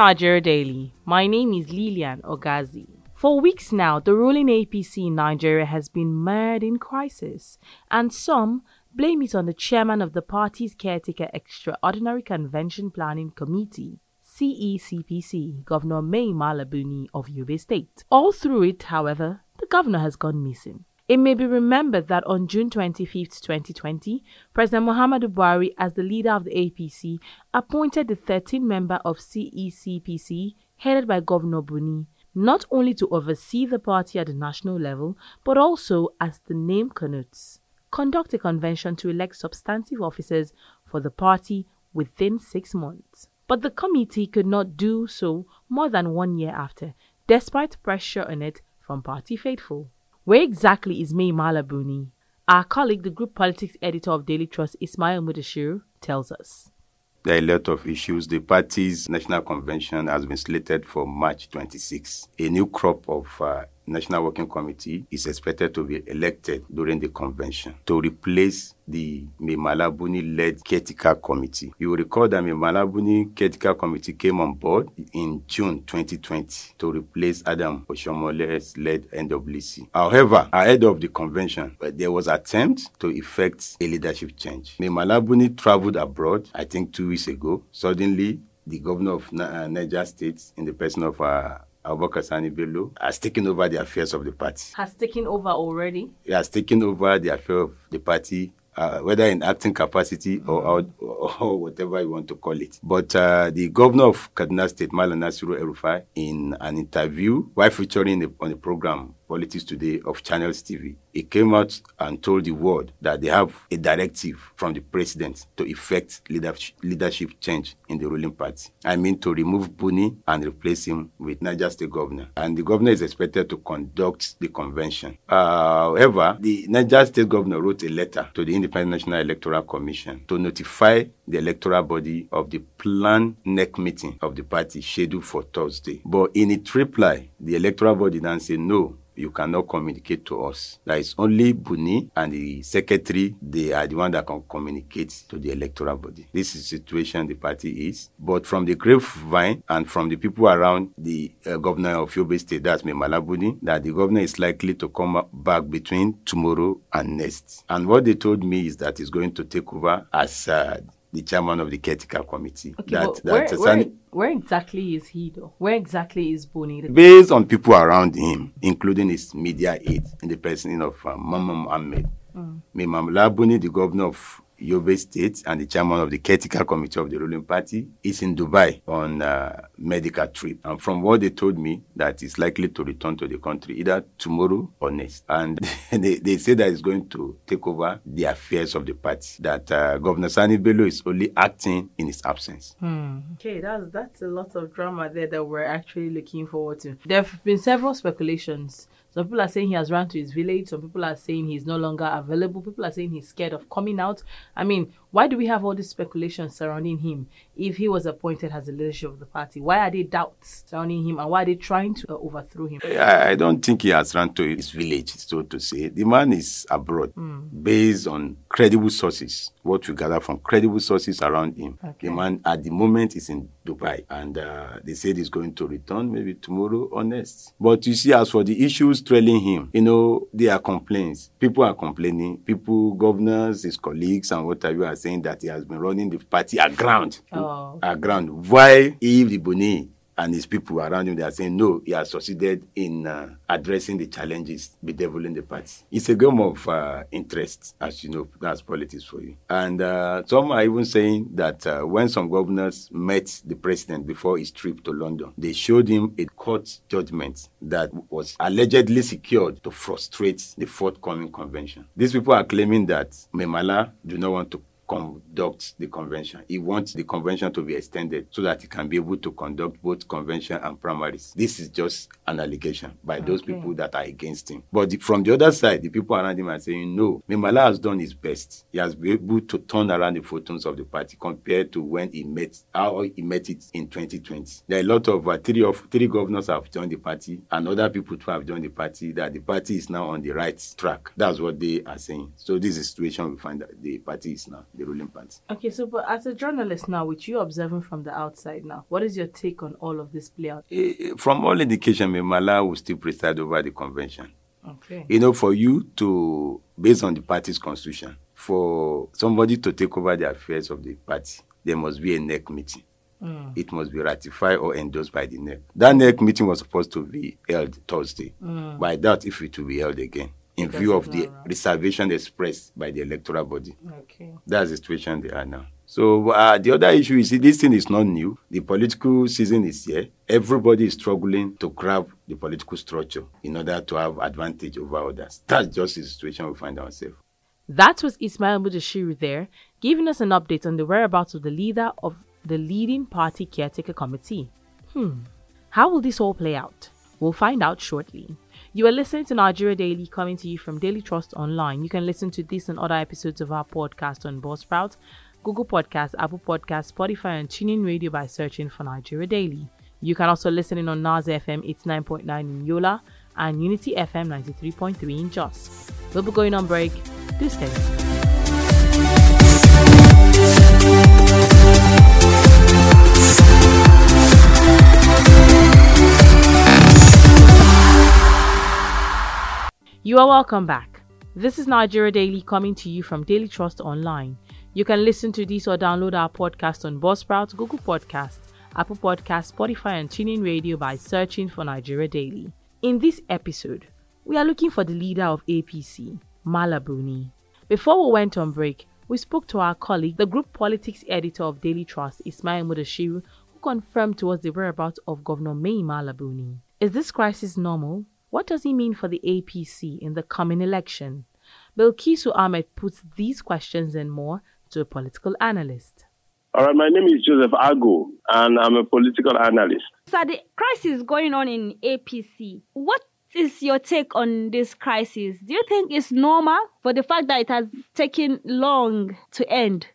Nigeria Daily. My name is Lilian Ogazi. For weeks now, the ruling APC in Nigeria has been mired in crisis, and some blame it on the chairman of the party's caretaker Extraordinary Convention Planning Committee, CECPC, Governor Mai Mala Buni of Yobe State. All through it, however, the governor has gone missing. It may be remembered that on June 25, 2020, President Muhammadu Buhari, as the leader of the APC, appointed the 13 member of CECPC, headed by Governor Buni, not only to oversee the party at the national level, but also, as the name connotes, conduct a convention to elect substantive officers for the party within six months. But the committee could not do so more than one year after, despite pressure on it from party faithful. Where exactly is Mai Mala Buni? Our colleague, the group politics editor of Daily Trust, Ismail Mudashir, tells us. There are a lot of issues. The party's national convention has been slated for March 26. A new crop of uh, National Working Committee is expected to be elected during the convention to replace the Mai Mala Buni led caretaker committee. You will recall that Mai Mala Buni caretaker committee came on board in June 2020 to replace Adam Oshiomhole's led NWC. However, ahead of the convention, there was attempt to effect a leadership change. Mai Mala Buni traveled abroad, I think two weeks ago. Suddenly, the governor of Niger State, in the person of uh, Abubakar Sani Bello has taken over the affairs of the party. Has taken over already? He has taken over the affair of the party, uh, whether in acting capacity or, or, or, whatever you want to call it. But uh, the governor of Kaduna State, Malam Nasiru El-Rufai, in an interview while featuring the, on the program Politics Today of Channels TV, he came out and told the world that they have a directive from the president to effect leadership, change in the ruling party. I mean to remove Buni and replace him with Niger State governor. And the governor is expected to conduct the convention. Uh, however, the Niger State governor wrote a letter to the Independent National Electoral Commission to notify the electoral body of the planned next meeting of the party scheduled for Thursday. But in its reply, the electoral body then said no, you cannot communicate to us. That is only Buni and the secretary, they are the one that can communicate to the electoral body. This is the situation the party is. But from the grapevine and from the people around the uh, governor of Yobe State, that's Memala Buni, that the governor is likely to come back between tomorrow and next. And what they told me is that he's going to take over as uh, the chairman of the caretaker committee. Okay, that, but that where, where, where exactly is he though? Where exactly is Buni? based on people around him, including his media aide in the person of uh, Mamman Mohammed. Mm. Labuni, the governor of Yobe State and the chairman of the caretaker committee of the ruling party, is in Dubai on a medical trip. And from what they told me, that is likely to return to the country either tomorrow or next. And they, they say that he's going to take over the affairs of the party, that uh, Governor Sani Bello is only acting in his absence. Hmm. Okay, that's, that's a lot of drama there that we're actually looking forward to. There have been several speculations some people are saying he has run to his village. Some people are saying he's no longer available. People are saying he's scared of coming out. I mean, why do we have all this speculation surrounding him if he was appointed as the leadership of the party? Why are there doubts surrounding him and why are they trying to uh, overthrow him? I, I don't think he has run to his village, so to say. The man is abroad mm. based on credible sources, what we gather from credible sources around him. Okay. The man at the moment is in Dubai and uh, they said he's going to return maybe tomorrow or next. But you see, as for the issues trailing him, you know, there are complaints. People are complaining. People, governors, his colleagues, and what have you are saying that he has been running the party aground. Oh. Aground. Why, if the Boni and his people around him, they are saying, no, he has succeeded in uh, addressing the challenges bedeviling the party. It's a game of uh, interest, as you know, that's politics for you. And uh, some are even saying that uh, when some governors met the president before his trip to London, they showed him a court judgment that was allegedly secured to frustrate the forthcoming convention. These people are claiming that Mai Mala do not want to conduct the convention. He wants the convention to be extended so that he can be able to conduct both convention and primaries. This is just an allegation by okay. those people that are against him. But the, from the other side, the people around him are saying, no, Mimala has done his best. He has been able to turn around the photons of the party compared to when he met, how he met it in 2020. There are a lot of, uh, three of, three governors have joined the party and other people too have joined the party that the party is now on the right track. That's what they are saying. So this is the situation we find that the party is now. The ruling party. Okay, so but as a journalist now, which you observing from the outside now, what is your take on all of this play out? Eh, From all indication, Mala will still preside over the convention. Okay. You know, for you to, based on the party's constitution, for somebody to take over the affairs of the party, there must be a NEC meeting. Mm. It must be ratified or endorsed by the NEC. That NEC meeting was supposed to be held Thursday. But I doubt if it will be held again in Because view of the not around. reservation expressed by the electoral body. Okay. That's the situation they are now. So uh, the other issue is this thing is not new. The political season is here. Everybody is struggling to grab the political structure in order to have advantage over others. That's just the situation we find ourselves. That was Ismail Mudashiru there, giving us an update on the whereabouts of the leader of the leading party caretaker committee. Hmm. How will this all play out? We'll find out shortly. You are listening to Nigeria Daily coming to you from Daily Trust Online. You can listen to this and other episodes of our podcast on Buzzsprout, Google Podcasts, Apple Podcasts, Spotify, and TuneIn Radio by searching for Nigeria Daily. You can also listen in on Nas FM 89.9 in Yola and Unity FM 93.3 in Jos. We'll be going on break. Do stay. You are welcome back. This is Nigeria Daily coming to you from Daily Trust Online. You can listen to this or download our podcast on Buzzsprout, Google Podcasts, Apple Podcasts, Spotify, and TuneIn Radio by searching for Nigeria Daily. In this episode, we are looking for the leader of APC, Mala Buni. Before we went on break, we spoke to our colleague, the group politics editor of Daily Trust, Ismail Mudashiru, who confirmed to us the whereabouts of Governor Mai Mala Buni. Is this crisis normal? What does he mean for the APC in the coming election? Bilkisu Ahmed puts these questions and more to a political analyst. All right, my name is Joseph Ago, and I'm a political analyst. So the crisis going on in APC. What is your take on this crisis? Do you think it's normal for the fact that it has taken long to end?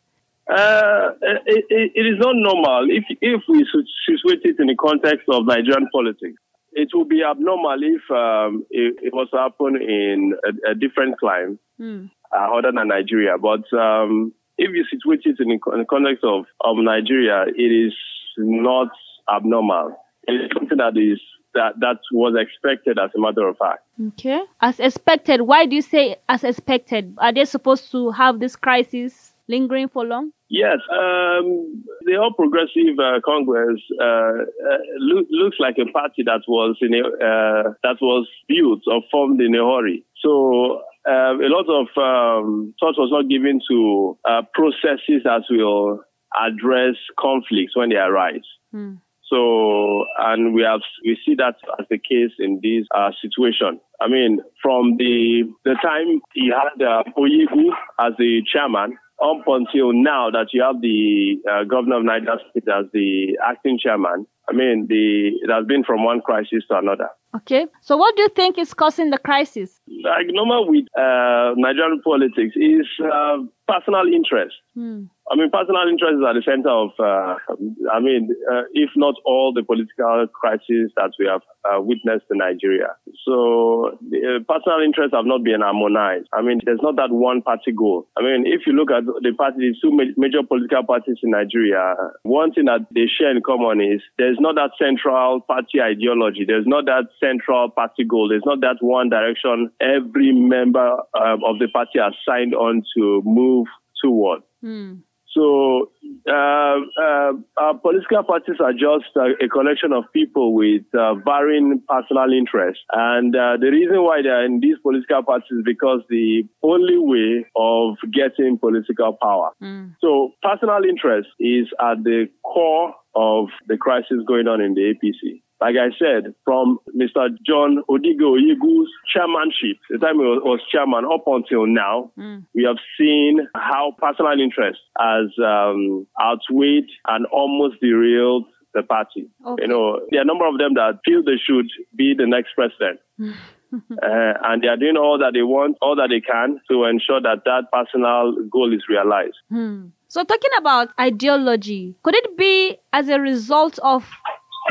Uh, it, it, it is not normal if if we situate it in the context of Nigerian politics. It would be abnormal if um, it, it was to happen in a, a different climate Hmm. uh, other than Nigeria. But um, if you situate it in the, in the context of, of Nigeria, it is not abnormal. It is something that is that that was expected as a matter of fact. Okay. As expected. Why do you say as expected? Are they supposed to have this crisis lingering for long? Yes, um, the All Progressive uh, Congress uh, uh, loo- looks like a party that was in a, uh, that was built or formed in a hurry. So um, a lot of um, thought was not given to uh, processes that will address conflicts when they arise. Hmm. So, and we have we see that as the case in this uh, situation. I mean, from the the time he had uh, Oyegun as the chairman up until now that you have the uh, governor of Niger State as the acting chairman. I mean, the it has been from one crisis to another. Okay. So what do you think is causing the crisis? Like normal with uh, Nigerian politics is uh, personal interest. Hmm. I mean, personal interest is at the center of, uh, I mean, uh, if not all the political crises that we have uh, witnessed in Nigeria. So, uh, personal interests have not been harmonized. I mean, there's not that one party goal. I mean, if you look at the party, the two ma- major political parties in Nigeria, one thing that they share in common is there's not that central party ideology. There's not that central party goal. There's not that one direction every member um, of the party has signed on to move toward. Hmm. So uh, uh, our political parties are just uh, a collection of people with uh, varying personal interests, and uh, the reason why they are in these political parties is because the only way of getting political power. Hmm. So personal interest is at the core of the crisis going on in the APC. Like I said, from Mr. John Odigie Oyegun's chairmanship, the time he was, was chairman up until now, Hmm. we have seen how personal interest has um, outweighed and almost derailed the party. Okay. You know, there are a number of them that feel they should be the next president. Uh, and they are doing all that they want, all that they can to ensure that that personal goal is realized. Hmm. So talking about ideology, could it be as a result of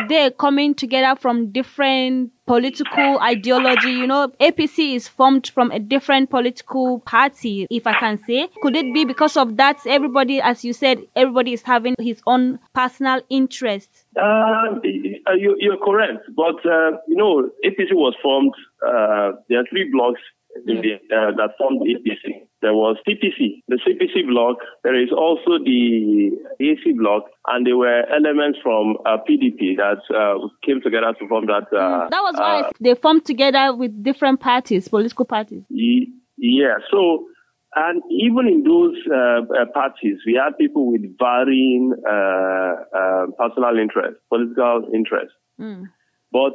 they're coming together from different political ideology. You know, APC is formed from a different political party, if I can say. Could it be because of that? Everybody, as you said, everybody is having his own personal interests. Uh, you, you're correct, but uh, you know, APC was formed. Uh, there are three blocks the, uh, that formed APC. There was CPC, the CPC block. There is also the AC block, and there were elements from uh, PDP that uh, came together to form that. Uh, that was why uh, they formed together with different parties, political parties. yeah. So, and even in those uh, uh, parties, we had people with varying personal interests, political interests. Mm. But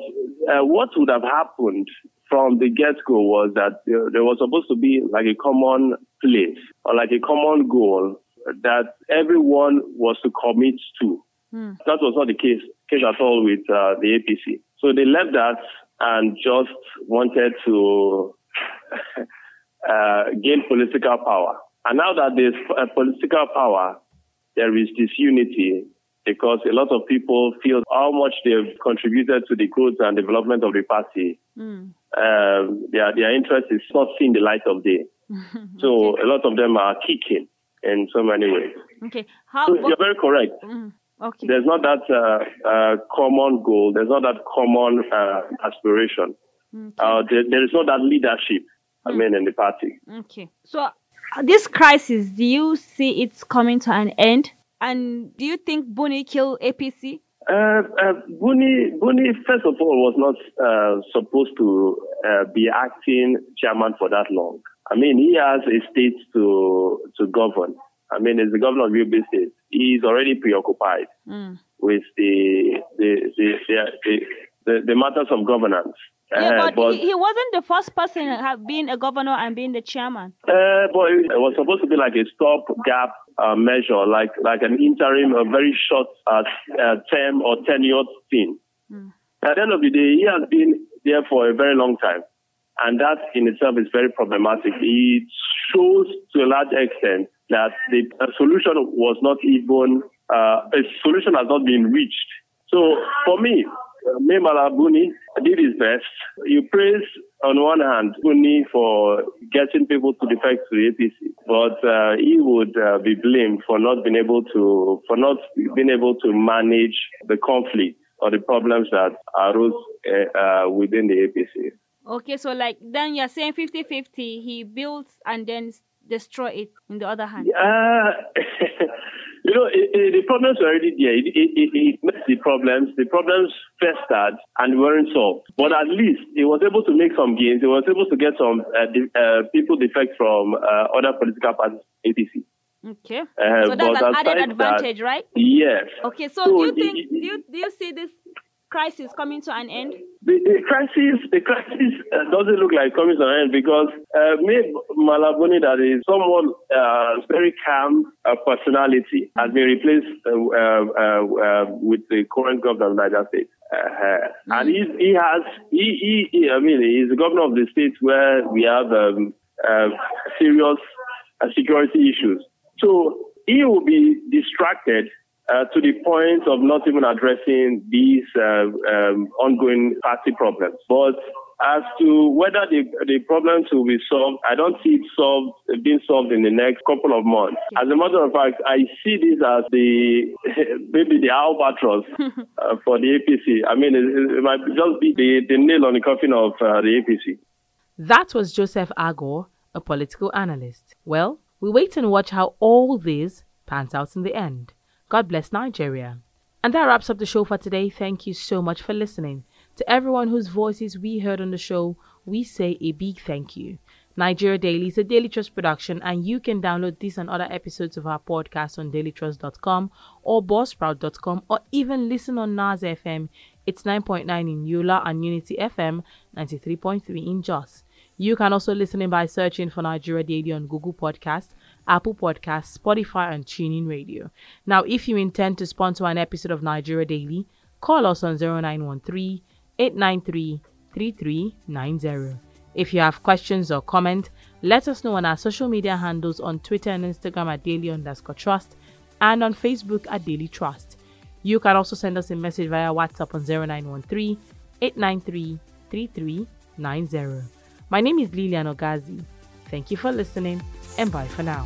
what would have happened from the get-go was that there, there was supposed to be like a common place or like a common goal that everyone was to commit to. Mm. That was not the case, case at all with uh, the APC. So they left that and just wanted to uh, gain political power. And now that there's uh, political power, there is disunity because a lot of people feel how much they've contributed to the growth and development of the party. Mm. Um, their their interest is not seeing the light of day. so okay. a lot of them are kicking in so many ways. Okay. How? So you're very correct. Mm. Okay. There's not that uh, uh, common goal. There's not that common uh, aspiration. Okay. Uh, there, there is not that leadership. I mean, in the party. Okay. So uh, this crisis, do you see it's coming to an end? And do you think Buni killed APC? Uh, uh, Buni, Buni, first of all, was not uh, supposed to uh, be acting chairman for that long. I mean, he has a state to to govern. I mean, as the governor of Yobe State, he's already preoccupied Mm. with the the the, the, the, the, the matters of governance. Yeah, Uh, but, he, he wasn't the first person have been a governor and being the chairman. Uh, but it was supposed to be like a stop-gap uh, measure, like like an interim, a very short uh, uh, term or tenure thing. Mm. At the end of the day, he has been there for a very long time, and that in itself is very problematic. It shows to a large extent that the solution was not even uh, a solution has not been reached. So for me, uh, Mai Mala did his best. You praise on one hand Buni for getting people to defect to the APC, but uh, he would uh, be blamed for not being able to for not being able to manage the conflict or the problems that arose uh, uh, within the APC. Okay, so like then you're saying 50-50, he builds and then destroy it in the other hand. Uh, you know, it, it, the problems were already there. It, it, it, met the problems. The problems festered and weren't solved. But at least it was able to make some gains. It was able to get some uh, de- uh, people defect from uh, other political parties, APC. Okay. Uh, so that's an added aside that- advantage, right? Yes. Okay, so, So do you think do you do you see this crisis coming to an end? The, the crisis, the crisis uh, doesn't look like coming to an end because uh, me Malaboni, that is someone uh, very calm uh, personality, has been replaced uh, uh, uh, with the current governor of Niger State. Uh, and he, he has, he, he, he, I mean, he's the governor of the state where we have um, serious security issues. So he will be distracted uh, to the point of not even addressing these uh, um, ongoing party problems. But as to whether the, the problems will be solved, I don't see it solved, being solved in the next couple of months. As a matter of fact, I see this as the maybe the albatross uh, for the APC. I mean, it, it might just be the, the nail on the coffin of uh, the APC. That was Joseph Agor, a political analyst. Well, we wait and watch how all this pans out in the end. God bless Nigeria. And that wraps up the show for today. Thank you so much for listening. To everyone whose voices we heard on the show, we say a big thank you. Nigeria Daily is a Daily Trust production, and you can download this and other episodes of our podcast on dailytrust.com or buzzsprout.com or even listen on Nas FM. It's 9.9 in Yola and Unity FM 93.3 in Jos. You can also listen in by searching for Nigeria Daily on Google Podcasts, Apple Podcasts, Spotify, and TuneIn Radio. Now, if you intend to sponsor an episode of Nigeria Daily, call us on 0913 893 3390. If you have questions or comment, let us know on our social media handles on Twitter and Instagram at daily underscore trust and on Facebook at Daily Trust. You can also send us a message via WhatsApp on 0913 893 3390. My name is Lilian Ogazi. Thank you for listening and bye for now.